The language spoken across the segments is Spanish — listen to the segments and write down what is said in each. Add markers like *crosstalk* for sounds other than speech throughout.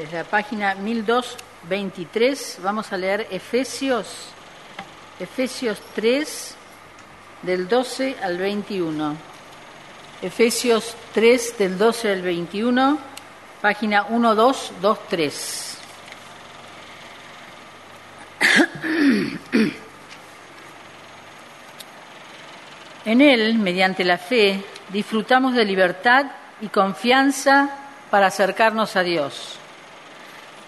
desde la página 1223, vamos a leer Efesios, Efesios 3, del 12 al 21. Efesios 3, del 12 al 21, página 1223. En Él, mediante la fe, disfrutamos de libertad y confianza para acercarnos a Dios.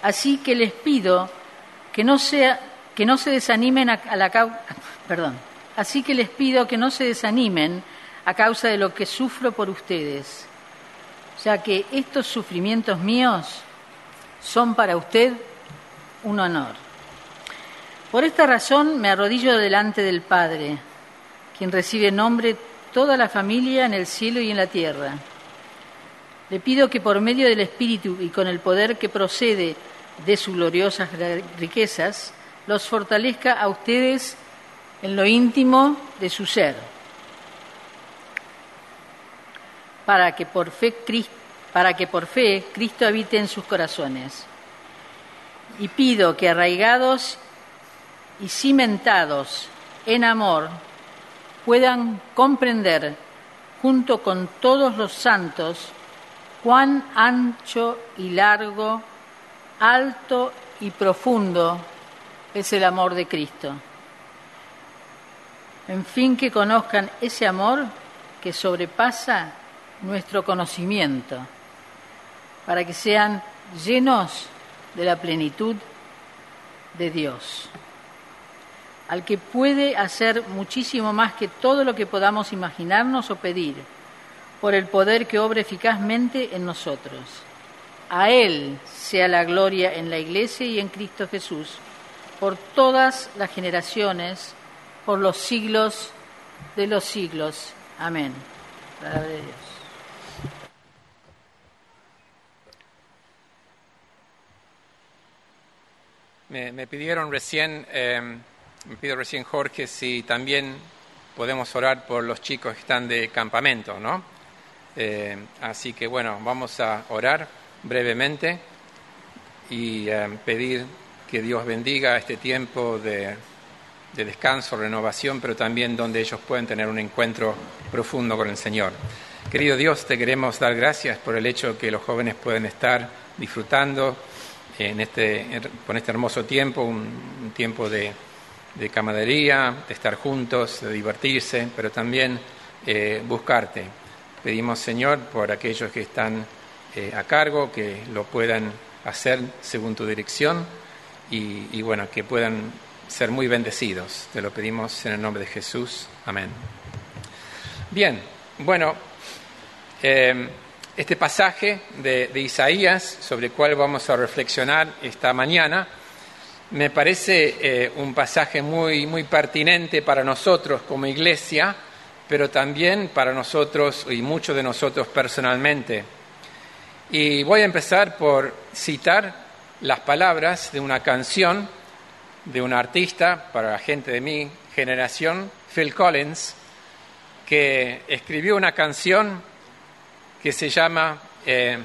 Así que les pido que no, sea, que no se desanimen a, la *laughs* perdón. Así que les pido que no se desanimen a causa de lo que sufro por ustedes, ya que estos sufrimientos míos son para usted un honor. Por esta razón me arrodillo delante del Padre, quien recibe nombre toda la familia en el cielo y en la tierra. Le pido que por medio del Espíritu y con el poder que procede de sus gloriosas riquezas, los fortalezca a ustedes en lo íntimo de su ser, para que por fe, Cristo habite en sus corazones. Y pido que arraigados y cimentados en amor puedan comprender junto con todos los santos cuán ancho y largo, alto y profundo es el amor de Cristo. En fin, que conozcan ese amor que sobrepasa nuestro conocimiento, para que sean llenos de la plenitud de Dios, al que puede hacer muchísimo más que todo lo que podamos imaginarnos o pedir por el poder que obra eficazmente en nosotros. A Él sea la gloria en la Iglesia y en Cristo Jesús, por todas las generaciones, por los siglos de los siglos. Amén. Palabra de Dios. Me, pidieron recién, eh, me pidió recién Jorge si también podemos orar por los chicos que están de campamento, ¿no? Eh, así que bueno, vamos a orar brevemente y eh, pedir que Dios bendiga este tiempo de, de, descanso, renovación, pero también donde ellos puedan tener un encuentro profundo con el Señor. Querido Dios, te queremos dar gracias por el hecho que los jóvenes pueden estar disfrutando en este, con este hermoso tiempo, un, tiempo de, de, camaradería, de estar juntos, de divertirse, pero también eh, buscarte Pedimos, Señor, por aquellos que están eh, a cargo, que lo puedan hacer según tu dirección y, bueno, que puedan ser muy bendecidos. Te lo pedimos en el nombre de Jesús. Amén. Bien, bueno, eh, este pasaje de, Isaías, sobre el cual vamos a reflexionar esta mañana, me parece eh, un pasaje muy, muy pertinente para nosotros como iglesia pero también para nosotros y muchos de nosotros personalmente. Y voy a empezar por citar las palabras de una canción de un artista para la gente de mi generación, Phil Collins, que escribió una canción que se llama eh,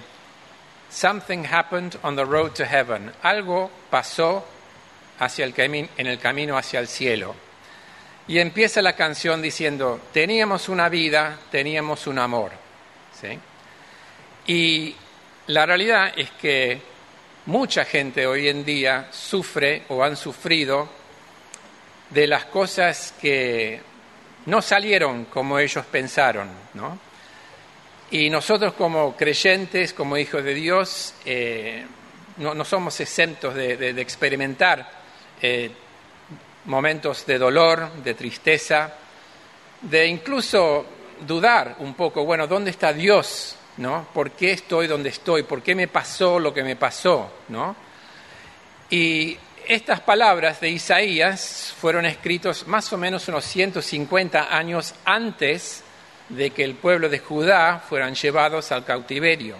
Something Happened on the Road to Heaven. Algo pasó hacia el en el camino hacia el cielo. Y empieza la canción diciendo, teníamos una vida, teníamos un amor. Y la realidad es que mucha gente hoy en día sufre o han sufrido de las cosas que no salieron como ellos pensaron, ¿no? Y nosotros como creyentes, como hijos de Dios, eh, no, somos exentos de, experimentar eh, momentos de dolor, de tristeza, de incluso dudar un poco, bueno, ¿dónde está Dios? ¿No? ¿Por qué estoy donde estoy? ¿Por qué me pasó lo que me pasó? ¿No? Y estas palabras de Isaías fueron escritos más o menos unos 150 años antes de que el pueblo de Judá fueran llevados al cautiverio.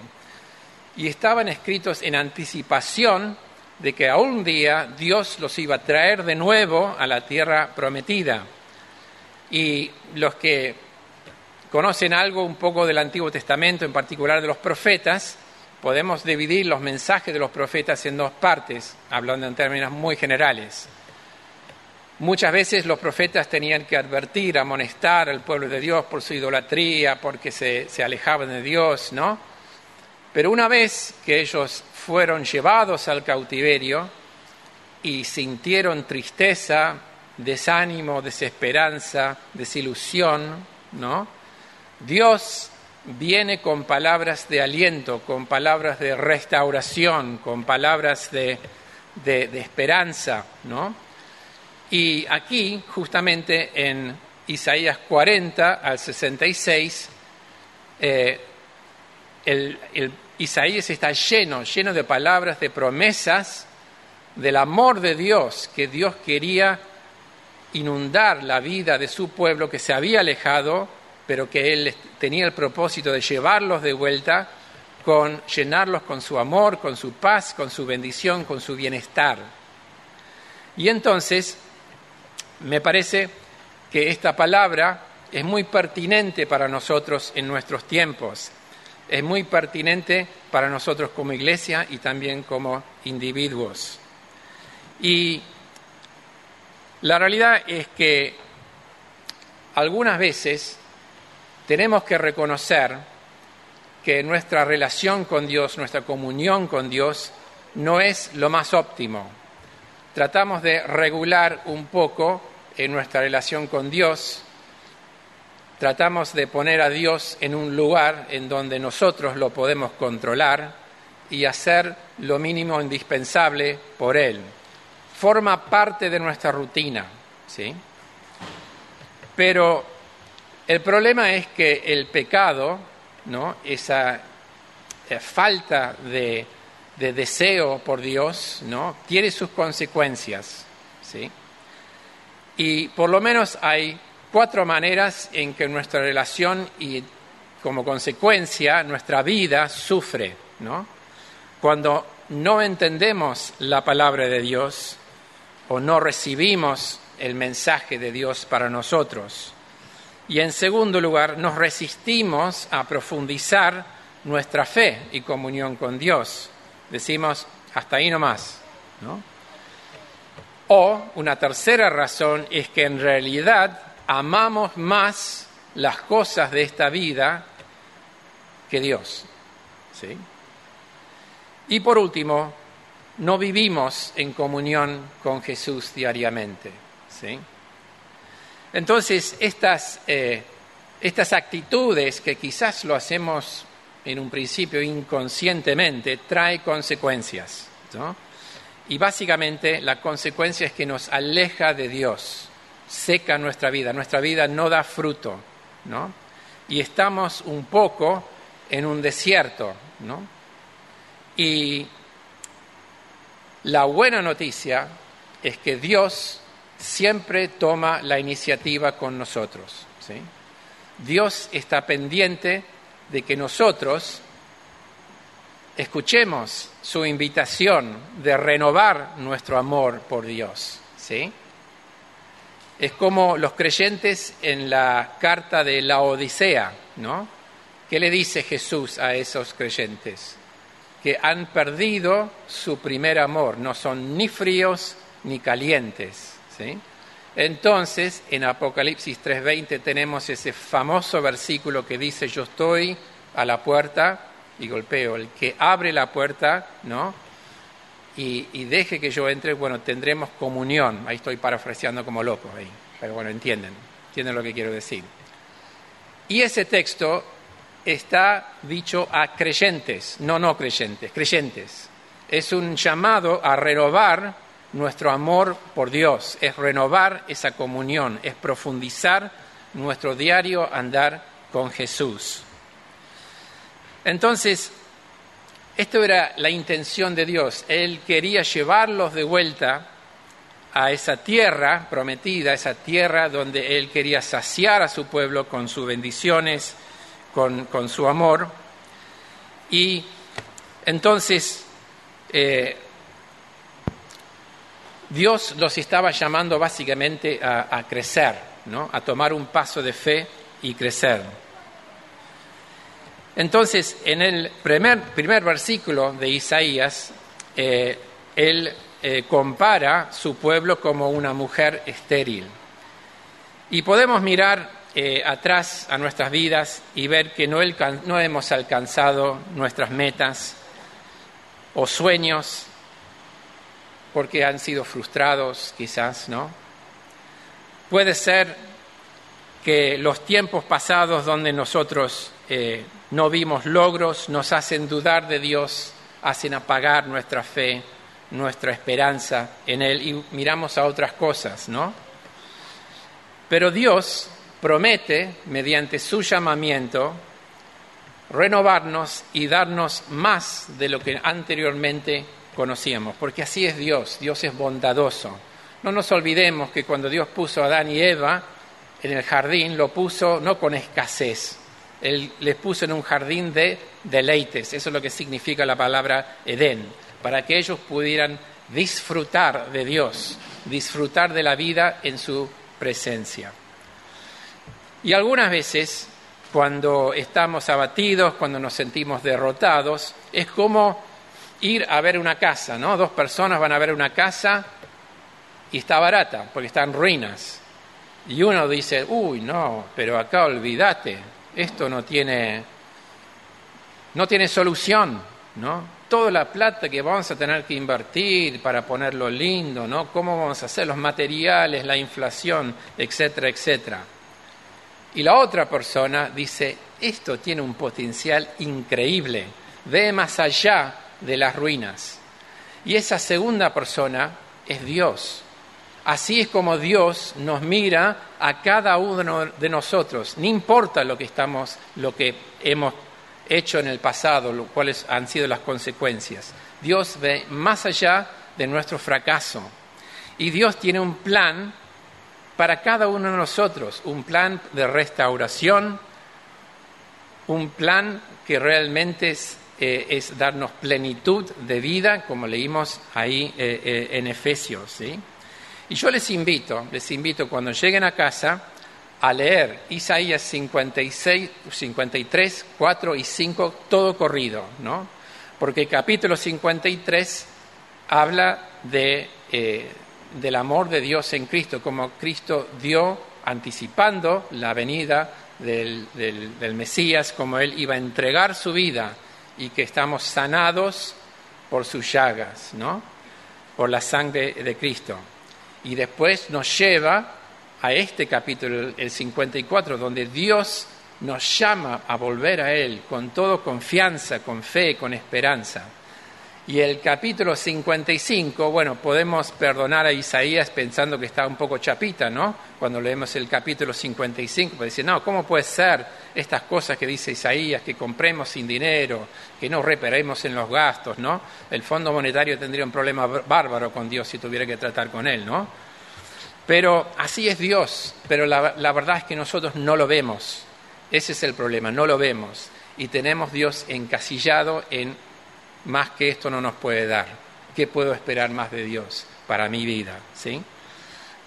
Y estaban escritos en anticipación de que a un día Dios los iba a traer de nuevo a la tierra prometida. Y los que conocen algo un poco del Antiguo Testamento, en particular de los profetas, podemos dividir los mensajes de los profetas en dos partes, hablando en términos muy generales. Muchas veces los profetas tenían que advertir, amonestar al pueblo de Dios por su idolatría, porque se, se alejaban de Dios, ¿no? Pero una vez que ellos fueron llevados al cautiverio y sintieron tristeza, desánimo, desesperanza, desilusión, ¿no? Dios viene con palabras de aliento, con palabras de restauración, con palabras de, esperanza, ¿no? Y aquí, justamente en Isaías 40 al 66, eh, el, Isaías está lleno, lleno de palabras, de promesas del amor de Dios, que Dios quería inundar la vida de su pueblo que se había alejado pero que Él tenía el propósito de llevarlos de vuelta con llenarlos con su amor, con su paz, con su bendición, con su bienestar. Y entonces, me parece que esta palabra es muy pertinente para nosotros en nuestros tiempos, es muy pertinente para nosotros como iglesia y también como individuos. Y la realidad es que algunas veces tenemos que reconocer que nuestra relación con Dios, nuestra comunión con Dios, no es lo más óptimo. Tratamos de regular un poco en nuestra relación con Dios, tratamos de poner a Dios en un lugar en donde nosotros lo podemos controlar y hacer lo mínimo indispensable por Él. Forma parte de nuestra rutina, ¿sí? Pero el problema es que el pecado, esa eh, falta de, deseo por Dios, tiene sus consecuencias. ¿sí? Y por lo menos hay cuatro maneras en que nuestra relación y como consecuencia nuestra vida sufre. ¿no? Cuando no entendemos la palabra de Dios o no recibimos el mensaje de Dios para nosotros. Y en segundo lugar, nos resistimos a profundizar nuestra fe y comunión con Dios. Decimos, hasta ahí nomás. ¿no? O una tercera razón es que en realidad amamos más las cosas de esta vida que Dios. ¿sí? Y por último, no vivimos en comunión con Jesús diariamente. ¿sí? Entonces, eh, estas, actitudes que quizás lo hacemos en un principio inconscientemente, trae consecuencias. Y básicamente la consecuencia es que nos aleja de Dios, seca nuestra vida, nuestra vida no da fruto, ¿no? Y estamos un poco en un desierto, ¿no? Y la buena noticia es que Dios siempre toma la iniciativa con nosotros. Dios está pendiente de que nosotros escuchemos su invitación de renovar nuestro amor por Dios. ¿sí? Es como los creyentes en la carta de la Odisea, ¿no? ¿Qué le dice Jesús a esos creyentes? Que han perdido su primer amor, no son ni fríos ni calientes. Entonces, en Apocalipsis 3:20 tenemos ese famoso versículo que dice, yo estoy a la puerta y golpeo. El que abre la puerta, ¿no? Y, deje que yo entre, bueno, tendremos comunión. Ahí estoy parafraseando como loco, ahí. pero bueno, entienden, entienden lo que quiero decir. Y ese texto está dicho a creyentes, no no creyentes, creyentes. Es un llamado a renovar nuestro amor por Dios, es renovar esa comunión, es profundizar nuestro diario andar con Jesús. Entonces, esto era la intención de Dios. Él quería llevarlos de vuelta a esa tierra prometida, esa tierra donde Él quería saciar a su pueblo con sus bendiciones, con, su amor. Y entonces, eh, Dios los estaba llamando básicamente a, crecer, ¿no? a tomar un paso de fe y crecer. Entonces, en el primer, primer versículo de Isaías, eh, él eh, compara su pueblo como una mujer estéril. Y podemos mirar eh, atrás a nuestras vidas y ver que no, no hemos alcanzado nuestras metas o sueños porque han sido frustrados quizás, ¿no? Puede ser que los tiempos pasados donde nosotros no vimos logros nos hacen dudar de Dios, hacen apagar nuestra fe, nuestra esperanza en Él y miramos a otras cosas, ¿no? Pero Dios promete, mediante su llamamiento, renovarnos y darnos más de lo que anteriormente conocíamos, porque así es Dios, Dios es bondadoso. No nos olvidemos que cuando Dios puso a Adán y Eva en el jardín, lo puso no con escasez, Él les puso en un jardín de deleites, eso es lo que significa la palabra Edén, para que ellos pudieran disfrutar de Dios, disfrutar de la vida en su presencia. Y algunas veces, cuando estamos abatidos, cuando nos sentimos derrotados, es como ir a ver una casa, ¿no? Dos personas van a ver una casa y está barata, porque está en ruinas. Y uno dice, uy, no, pero acá olvídate, esto no tiene, no tiene solución, ¿no? Toda la plata que vamos a tener que invertir para ponerlo lindo, ¿no? ¿Cómo vamos a hacer los materiales, la inflación, etcétera, etcétera? Y la otra persona dice, esto tiene un potencial increíble, ve más allá de las ruinas. Y esa segunda persona es Dios. Así es como Dios nos mira a cada uno de nosotros, no importa lo que estamos, lo que hemos hecho en el pasado, lo cuales han sido las consecuencias. Dios ve más allá de nuestro fracaso. Y Dios tiene un plan para cada uno de nosotros, un plan de restauración, un plan que realmente es, eh, darnos plenitud de vida, como leímos ahí eh, eh, en Efesios. ¿sí? Y yo les invito, les invito cuando lleguen a casa a leer Isaías 56, 53, 4 y 5, todo corrido, ¿no? Porque el capítulo 53 habla de del amor de Dios en Cristo, como Cristo dio anticipando la venida del, del, Mesías, como Él iba a entregar su vida y que estamos sanados por sus llagas, ¿no? Por la sangre de Cristo. Y después nos lleva a este capítulo, el 54, donde Dios nos llama a volver a Él con toda confianza, con fe, con esperanza. Y el capítulo 55, bueno, podemos perdonar a Isaías pensando que está un poco chapita, ¿no? Cuando leemos el capítulo 55, pues dice, no, ¿cómo puede ser estas cosas que dice Isaías, que compremos sin dinero, que no reparemos en los gastos, ¿no? El Fondo Monetario tendría un problema bárbaro con Dios si tuviera que tratar con él, ¿no? Pero así es Dios, pero la verdad es que nosotros no lo vemos. Ese es el problema, no lo vemos. Y tenemos Dios encasillado en más que esto no nos puede dar. ¿Qué puedo esperar más de Dios para mi vida? ¿Sí?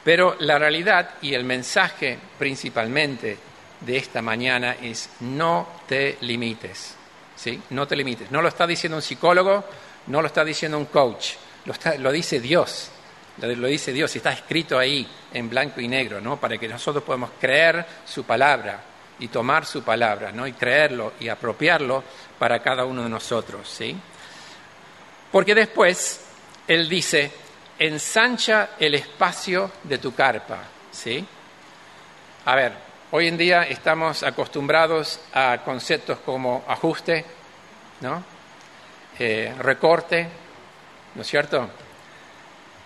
Pero la realidad y el mensaje principalmente de esta mañana es no te limites. ¿Sí? No te limites. No lo está diciendo un psicólogo, no lo está diciendo un coach, lo, lo dice Dios. Lo dice Dios está escrito ahí en blanco y negro, ¿no? Para que nosotros podamos creer su palabra y tomar su palabra, ¿no? Y creerlo y apropiarlo para cada uno de nosotros, ¿sí? Porque después él dice, ensancha el espacio de tu carpa. ¿sí? A ver, hoy en día estamos acostumbrados a conceptos como ajuste, ¿no? Eh, recorte, ¿no es cierto?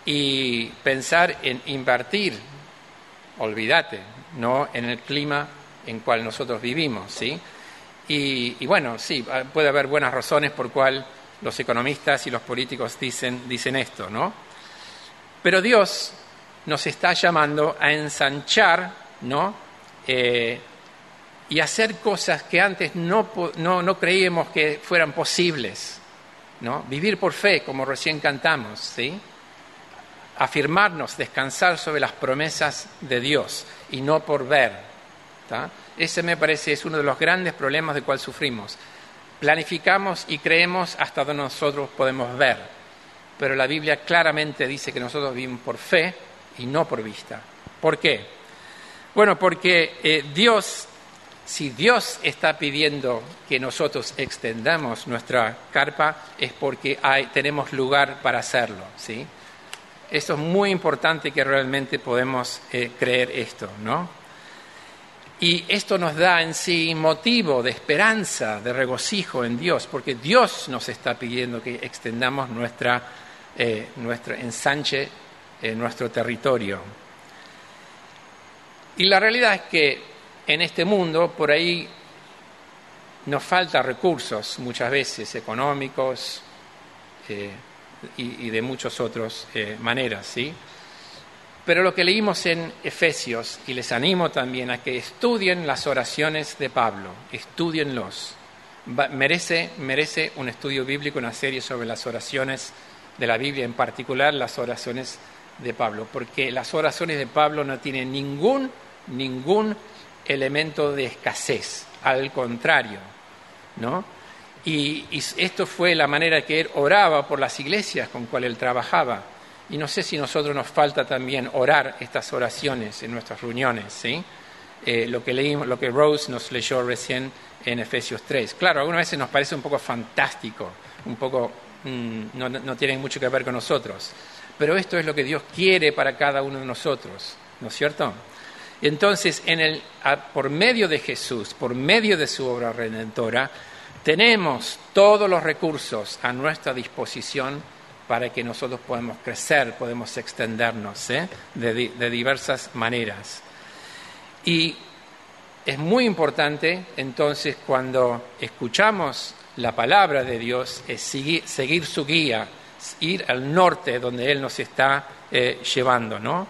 Y pensar en invertir, olvídate, no en el clima en cual nosotros vivimos, ¿sí? Y, y bueno, sí, puede haber buenas razones por cual los economistas y los políticos dicen, dicen esto, ¿no? Pero Dios nos está llamando a ensanchar, ¿no? Eh, y hacer cosas que antes no, no, no, creíamos que fueran posibles, ¿no? Vivir por fe, como recién cantamos, ¿sí? Afirmarnos, descansar sobre las promesas de Dios y no por ver, Ese me parece es uno de los grandes problemas de cual sufrimos planificamos y creemos hasta donde nosotros podemos ver, pero la Biblia claramente dice que nosotros vivimos por fe y no por vista. ¿Por qué? Bueno, porque eh, Dios, si Dios está pidiendo que nosotros extendamos nuestra carpa, es porque tenemos lugar para hacerlo, ¿sí? Esto es muy importante que realmente podemos eh, creer esto, ¿no? Y esto nos da en sí motivo de esperanza, de regocijo en Dios, porque Dios nos está pidiendo que extendamos nuestra, eh, nuestro ensanche en nuestro territorio. Y la realidad es que en este mundo por ahí nos falta recursos muchas veces económicos eh, y, de muchas otras eh, maneras, ¿sí? Pero lo que leímos en Efesios, y les animo también a que estudien las oraciones de Pablo, estudienlos. merece, merece un estudio bíblico, una serie sobre las oraciones de la Biblia, en particular las oraciones de Pablo, porque las oraciones de Pablo no tienen ningún, ningún elemento de escasez, al contrario, ¿no? Y, y esto fue la manera que él oraba por las iglesias con cuales él trabajaba y no sé si a nosotros nos falta también orar estas oraciones en nuestras reuniones, ¿sí? Eh, lo, que leímos, lo que Rose nos leyó recién en Efesios 3. Claro, algunas veces nos parece un poco fantástico, un poco mm, no, no tiene mucho que ver con nosotros, pero esto es lo que Dios quiere para cada uno de nosotros, ¿no es cierto? Entonces, en el, por medio de Jesús, por medio de su obra redentora, tenemos todos los recursos a nuestra disposición para que nosotros podamos crecer, podemos extendernos ¿eh? de, diversas maneras. Y es muy importante entonces cuando escuchamos la palabra de Dios, seguir, su guía, ir al norte donde Él nos está eh, llevando, ¿no?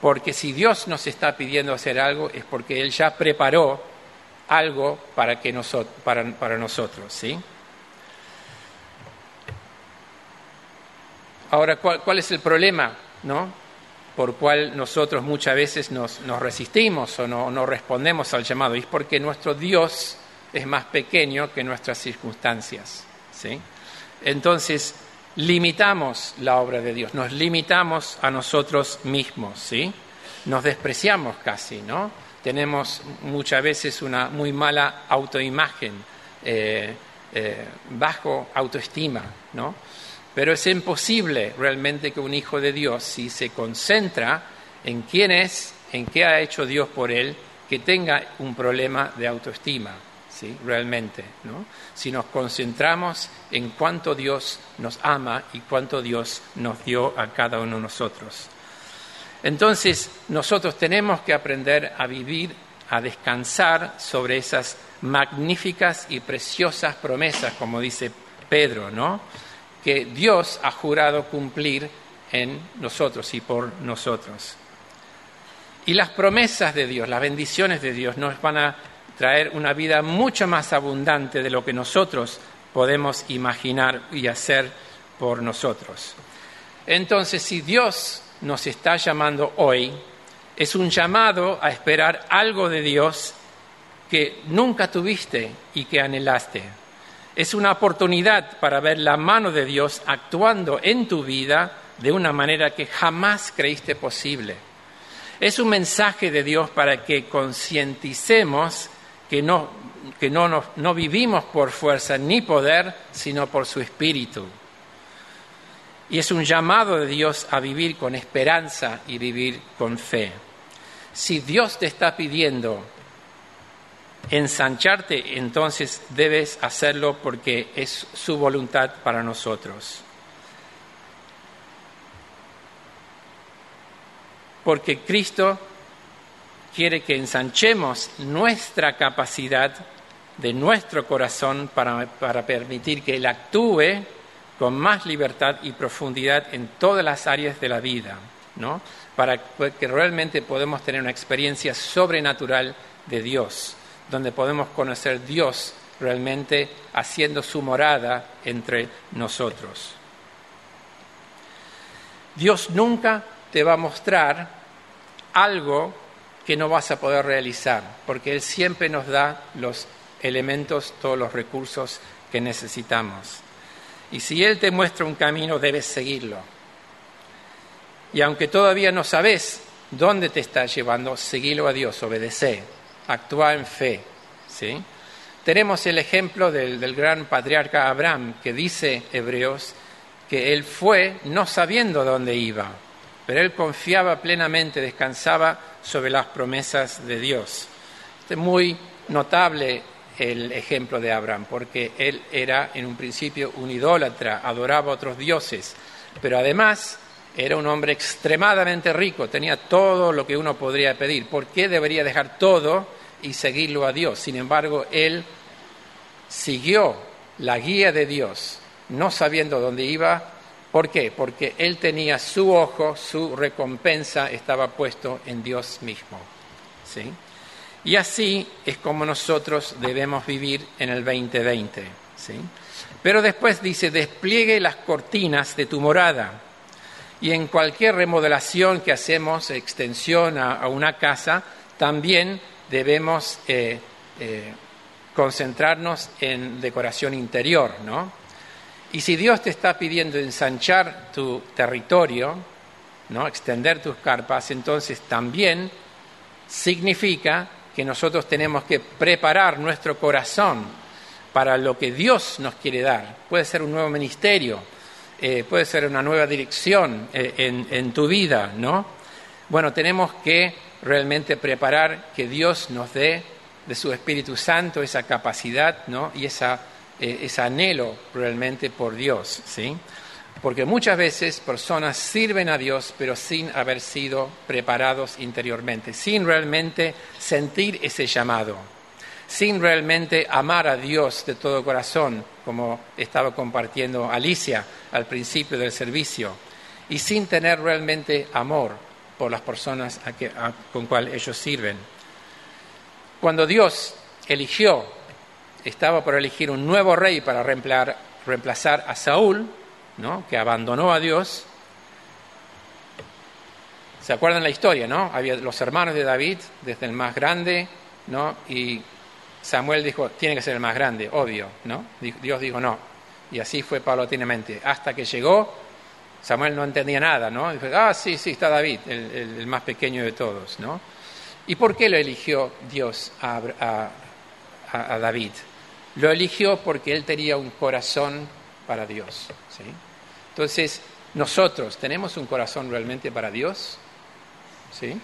Porque si Dios nos está pidiendo hacer algo es porque Él ya preparó algo para, que para, para nosotros, ¿sí? Ahora, ¿cuál, es el problema? ¿no? por cual nosotros muchas veces nos, resistimos o no, respondemos al llamado, es porque nuestro Dios es más pequeño que nuestras circunstancias. ¿sí? Entonces, limitamos la obra de Dios, nos limitamos a nosotros mismos, ¿sí? nos despreciamos casi, ¿no? Tenemos muchas veces una muy mala autoimagen, eh, eh, bajo autoestima, ¿no? Pero es imposible realmente que un hijo de Dios, si se concentra en quién es, en qué ha hecho Dios por él, que tenga un problema de autoestima, ¿sí? Realmente, ¿no? Si nos concentramos en cuánto Dios nos ama y cuánto Dios nos dio a cada uno de nosotros. Entonces, nosotros tenemos que aprender a vivir, a descansar sobre esas magníficas y preciosas promesas, como dice Pedro, ¿no? Que Dios ha jurado cumplir en nosotros y por nosotros. Y las promesas de Dios, las bendiciones de Dios nos van a traer una vida mucho más abundante de lo que nosotros podemos imaginar y hacer por nosotros. Entonces, si Dios nos está llamando hoy, es un llamado a esperar algo de Dios que nunca tuviste y que anhelaste. Es una oportunidad para ver la mano de Dios actuando en tu vida de una manera que jamás creíste posible. Es un mensaje de Dios para que concienticemos que, no, que no, no vivimos por fuerza ni poder, sino por su espíritu. Y es un llamado de Dios a vivir con esperanza y vivir con fe. Si Dios te está pidiendo ensancharte, entonces debes hacerlo porque es su voluntad para nosotros. Porque Cristo quiere que ensanchemos nuestra capacidad de nuestro corazón para, permitir que Él actúe con más libertad y profundidad en todas las áreas de la vida, ¿no? Para que realmente podamos tener una experiencia sobrenatural de Dios donde podemos conocer Dios realmente haciendo su morada entre nosotros. Dios nunca te va a mostrar algo que no vas a poder realizar, porque Él siempre nos da los elementos, todos los recursos que necesitamos. Y si Él te muestra un camino, debes seguirlo. Y aunque todavía no sabes dónde te está llevando, seguilo a Dios, obedece, actúa en fe. ¿sí? Tenemos el ejemplo del, del gran patriarca Abraham, que dice Hebreos que él fue no sabiendo dónde iba, pero él confiaba plenamente, descansaba sobre las promesas de Dios. Este es muy notable el ejemplo de Abraham, porque él era en un principio un idólatra, adoraba a otros dioses, pero además era un hombre extremadamente rico, tenía todo lo que uno podría pedir. ¿Por qué debería dejar todo y seguirlo a Dios? Sin embargo, él siguió la guía de Dios, no sabiendo dónde iba. ¿Por qué? Porque él tenía su ojo, su recompensa estaba puesto en Dios mismo. ¿Sí? Y así es como nosotros debemos vivir en el 2020. ¿sí? Pero después dice, despliegue las cortinas de tu morada. Y en cualquier remodelación que hacemos, extensión a, una casa, también debemos eh, eh, concentrarnos en decoración interior, ¿no? Y si Dios te está pidiendo ensanchar tu territorio, ¿no? extender tus carpas, entonces también significa que nosotros tenemos que preparar nuestro corazón para lo que Dios nos quiere dar. Puede ser un nuevo ministerio, eh, puede ser una nueva dirección eh, en, tu vida, ¿no? Bueno, tenemos que realmente preparar que Dios nos dé de su Espíritu Santo esa capacidad, ¿no? Y esa, eh, ese anhelo realmente por Dios, ¿sí? Porque muchas veces personas sirven a Dios pero sin haber sido preparados interiormente, sin realmente sentir ese llamado, sin realmente amar a Dios de todo corazón, como estaba compartiendo Alicia al principio del servicio, y sin tener realmente amor por las personas con cual ellos sirven. Cuando Dios eligió, estaba por elegir un nuevo rey para reemplazar a Saúl, que abandonó a Dios. ¿Se acuerdan la historia, no? Había los hermanos de David, desde el más grande, ¿no? Y Samuel dijo, tiene que ser el más grande, obvio, ¿no? Dios dijo no. Y así fue paulatinamente. Hasta que llegó, Samuel no entendía nada, ¿no? Dijo, ah, sí, sí, está David, el, más pequeño de todos, ¿no? ¿Y por qué lo eligió Dios a, David? Lo eligió porque él tenía un corazón para Dios. ¿sí? Entonces, nosotros tenemos un corazón realmente para Dios. ¿sí?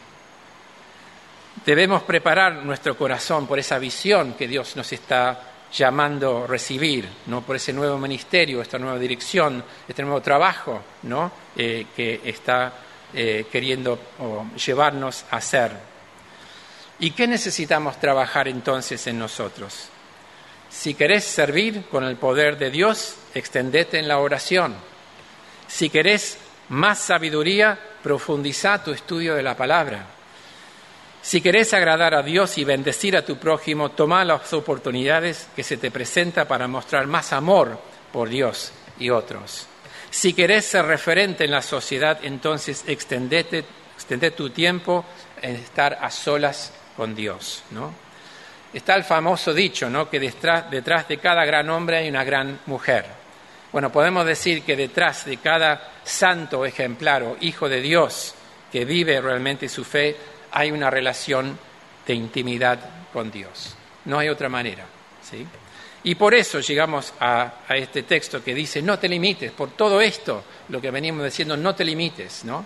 Debemos preparar nuestro corazón por esa visión que Dios nos está llamando a recibir, ¿no? por ese nuevo ministerio, esta nueva dirección, este nuevo trabajo ¿no? Eh, que está eh, queriendo llevarnos a hacer. ¿Y qué necesitamos trabajar entonces en nosotros? Si querés servir con el poder de Dios, extendete en la oración. Si querés más sabiduría, profundiza tu estudio de la palabra. Si querés agradar a Dios y bendecir a tu prójimo, toma las oportunidades que se te presenta para mostrar más amor por Dios y otros. Si querés ser referente en la sociedad, entonces extendete, extende tu tiempo en estar a solas con Dios, ¿no? Está el famoso dicho, ¿no? Que detrás de cada gran hombre hay una gran mujer. Bueno, podemos decir que detrás de cada santo ejemplar o hijo de Dios que vive realmente su fe, hay una relación de intimidad con Dios. No hay otra manera. ¿sí? Y por eso llegamos a, este texto que dice, no te limites, por todo esto, lo que venimos diciendo, no te limites. ¿no?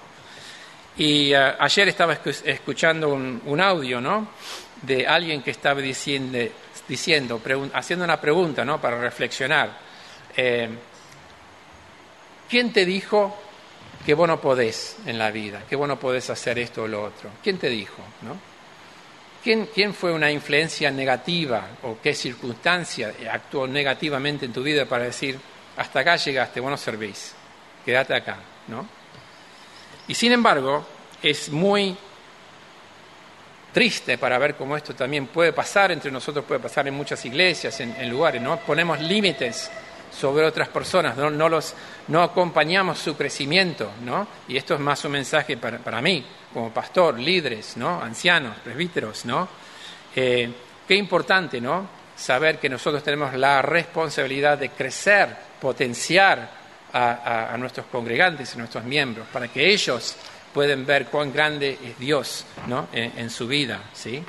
Y eh, ayer estaba escuchando un, audio, ¿no? de alguien que estaba diciendo, diciendo haciendo una pregunta ¿no? para reflexionar. Eh, ¿Quién te dijo que vos no podés en la vida, que vos no podés hacer esto o lo otro? ¿Quién te dijo? ¿no? ¿Quién, ¿Quién fue una influencia negativa o qué circunstancia actuó negativamente en tu vida para decir, hasta acá llegaste, vos no servís, quédate acá? ¿no? Y sin embargo, es muy triste para ver cómo esto también puede pasar entre nosotros, puede pasar en muchas iglesias, en, lugares, ¿no? Ponemos límites sobre otras personas, no, no, los, no acompañamos su crecimiento, ¿no? Y esto es más un mensaje para, para mí, como pastor, líderes, ¿no? Ancianos, presbíteros, ¿no? Eh, qué importante, ¿no? saber que nosotros tenemos la responsabilidad de crecer, potenciar a, nuestros congregantes, a nuestros miembros, para que ellos puedan ver cuán grande es Dios ¿no? en, su vida. ¿sí?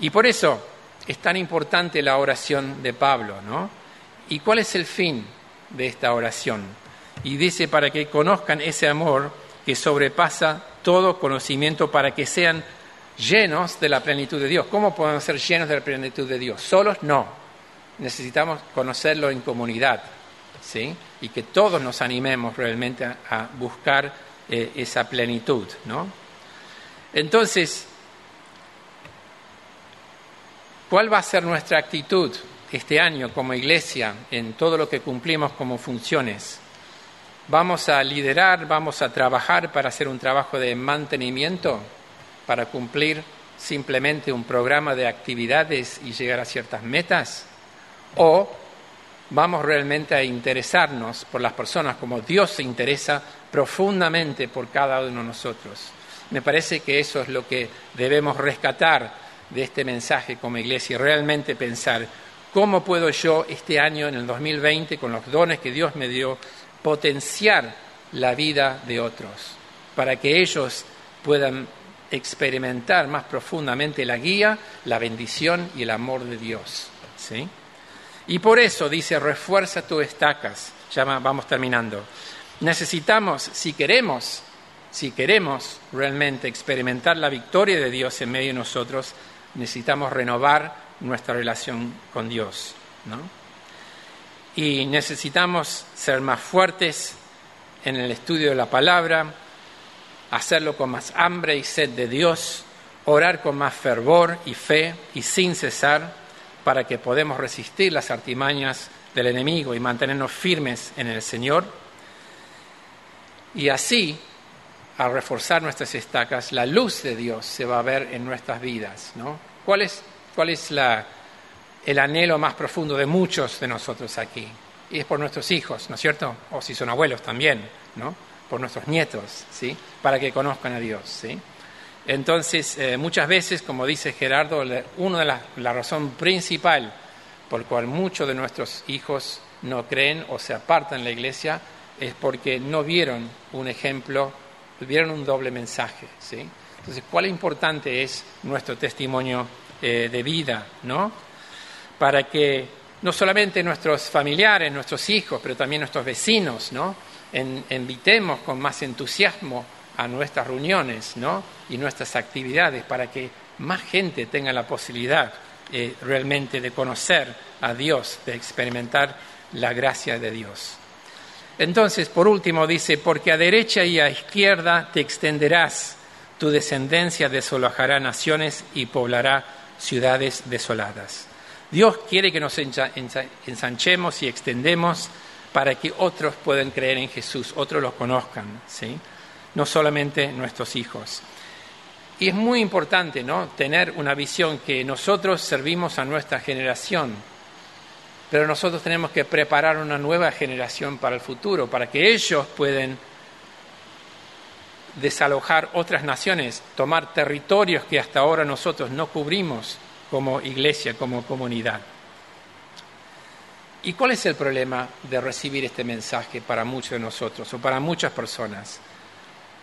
Y por eso es tan importante la oración de Pablo. ¿no? ¿Y cuál es el fin de esta oración? Y dice, para que conozcan ese amor que sobrepasa todo conocimiento, para que sean llenos de la plenitud de Dios. ¿Cómo podemos ser llenos de la plenitud de Dios? Solos no. Necesitamos conocerlo en comunidad, ¿sí? Y que todos nos animemos realmente a, buscar eh, esa plenitud, ¿no? Entonces, ¿cuál va a ser nuestra actitud este año como iglesia en todo lo que cumplimos como funciones? ¿Vamos a liderar, vamos a trabajar para hacer un trabajo de mantenimiento? para cumplir simplemente un programa de actividades y llegar a ciertas metas? ¿O vamos realmente a interesarnos por las personas como Dios se interesa profundamente por cada uno de nosotros? Me parece que eso es lo que debemos rescatar de este mensaje como iglesia realmente pensar cómo puedo yo este año, en el 2020, con los dones que Dios me dio, potenciar la vida de otros, para que ellos puedan experimentar más profundamente la guía, la bendición y el amor de Dios. ¿sí? Y por eso dice, refuerza tus estacas. Ya vamos terminando. Necesitamos, si queremos, si queremos realmente experimentar la victoria de Dios en medio de nosotros, necesitamos renovar nuestra relación con Dios. ¿no? Y necesitamos ser más fuertes en el estudio de la palabra, hacerlo con más hambre y sed de Dios, orar con más fervor y fe y sin cesar para que podamos resistir las artimañas del enemigo y mantenernos firmes en el Señor. Y así, al reforzar nuestras estacas, la luz de Dios se va a ver en nuestras vidas. ¿no? ¿Cuál es, cuál es la, el anhelo más profundo de muchos de nosotros aquí? Y es por nuestros hijos, ¿no es cierto? O si son abuelos también, ¿no? por nuestros nietos, ¿sí? Para que conozcan a Dios, ¿sí? Entonces, eh, muchas veces, como dice Gerardo, una de las la razón principal por cual muchos de nuestros hijos no creen o se apartan de la iglesia es porque no vieron un ejemplo, vieron un doble mensaje, ¿sí? Entonces, cuál importante es nuestro testimonio eh, de vida, ¿no? Para que no solamente nuestros familiares, nuestros hijos, pero también nuestros vecinos, ¿no? invitemos con más entusiasmo a nuestras reuniones ¿no? y nuestras actividades para que más gente tenga la posibilidad eh, realmente de conocer a Dios, de experimentar la gracia de Dios. Entonces, por último, dice, porque a derecha y a izquierda te extenderás, tu descendencia desolojará naciones y poblará ciudades desoladas. Dios quiere que nos ensanchemos y extendemos para que otros puedan creer en Jesús, otros los conozcan, ¿sí? no solamente nuestros hijos. Y es muy importante ¿no? tener una visión que nosotros servimos a nuestra generación, pero nosotros tenemos que preparar una nueva generación para el futuro, para que ellos puedan desalojar otras naciones, tomar territorios que hasta ahora nosotros no cubrimos como iglesia, como comunidad. ¿Y cuál es el problema de recibir este mensaje para muchos de nosotros o para muchas personas?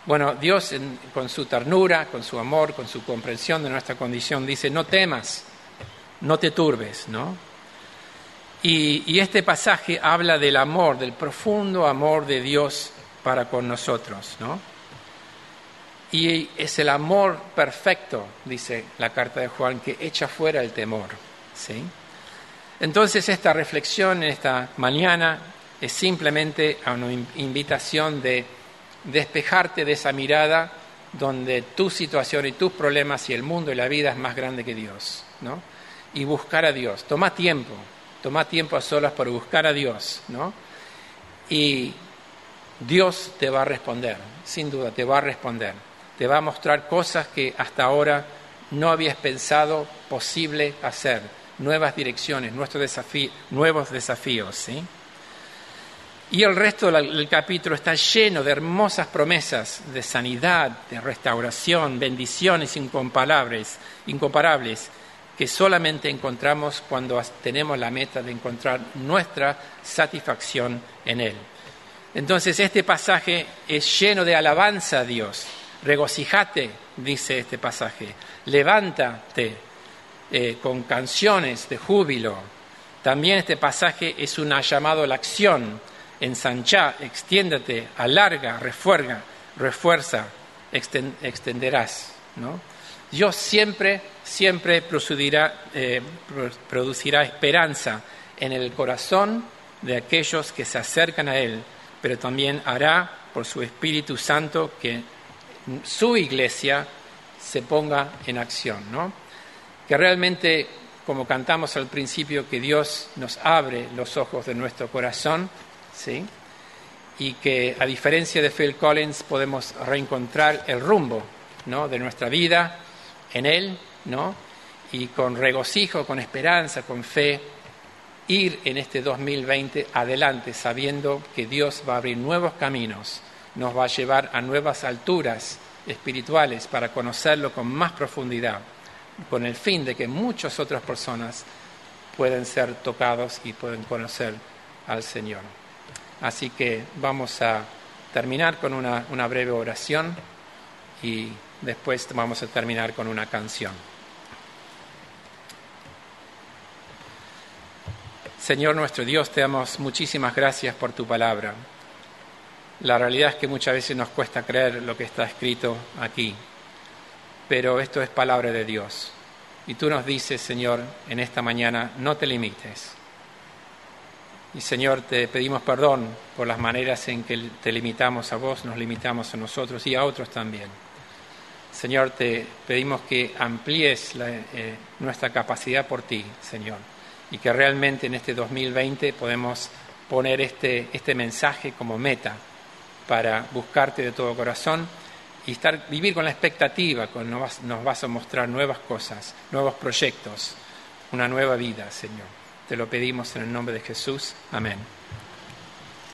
Bueno, Dios con su ternura, con su amor, con su comprensión de nuestra condición dice, no temas, no te turbes, ¿no? Y, y este pasaje habla del amor, del profundo amor de Dios para con nosotros, ¿no? Y es el amor perfecto, dice la carta de Juan, que echa fuera el temor, ¿sí? Entonces esta reflexión esta mañana es simplemente una invitación de despejarte de esa mirada donde tu situación y tus problemas y el mundo y la vida es más grande que Dios, ¿no? Y buscar a Dios. Toma tiempo, toma tiempo a solas para buscar a Dios, ¿no? Y Dios te va a responder, sin duda te va a responder. Te va a mostrar cosas que hasta ahora no habías pensado posible hacer nuevas direcciones, nuevos desafíos. ¿sí? Y el resto del capítulo está lleno de hermosas promesas de sanidad, de restauración, bendiciones incomparables, incomparables que solamente encontramos cuando tenemos la meta de encontrar nuestra satisfacción en Él. Entonces este pasaje es lleno de alabanza a Dios. Regocijate, dice este pasaje. Levántate eh, con canciones de júbilo. También este pasaje es un llamado a la acción. Ensancha, extiéndete, alarga, refuerza, refuerza, extenderás. ¿no? Dios siempre, siempre eh, producirá esperanza en el corazón de aquellos que se acercan a Él, pero también hará por su Espíritu Santo que su iglesia se ponga en acción, ¿no? Que realmente, como cantamos al principio, que Dios nos abre los ojos de nuestro corazón, ¿sí? Y que a diferencia de Phil Collins podemos reencontrar el rumbo, ¿no? De nuestra vida en Él, ¿no? Y con regocijo, con esperanza, con fe, ir en este 2020 adelante sabiendo que Dios va a abrir nuevos caminos, nos va a llevar a nuevas alturas espirituales para conocerlo con más profundidad, con el fin de que muchas otras personas puedan ser tocados y puedan conocer al Señor. Así que vamos a terminar con una, una breve oración y Después vamos a terminar con una canción. Señor nuestro Dios, te damos muchísimas gracias por tu palabra. La realidad es que muchas veces nos cuesta creer lo que está escrito aquí, pero esto es palabra de Dios. Y tú nos dices, Señor, en esta mañana, no te limites. Y Señor, te pedimos perdón por las maneras en que te limitamos a vos, nos limitamos a nosotros y a otros también. Señor, te pedimos que amplíes eh, nuestra capacidad por ti, Señor, y que realmente en este 2020 podemos poner este, este mensaje como meta para buscarte de todo corazón y estar, vivir con la expectativa, con nos vas, nos vas a mostrar nuevas cosas, nuevos proyectos, una nueva vida, Señor. Te lo pedimos en el nombre de Jesús. Amén.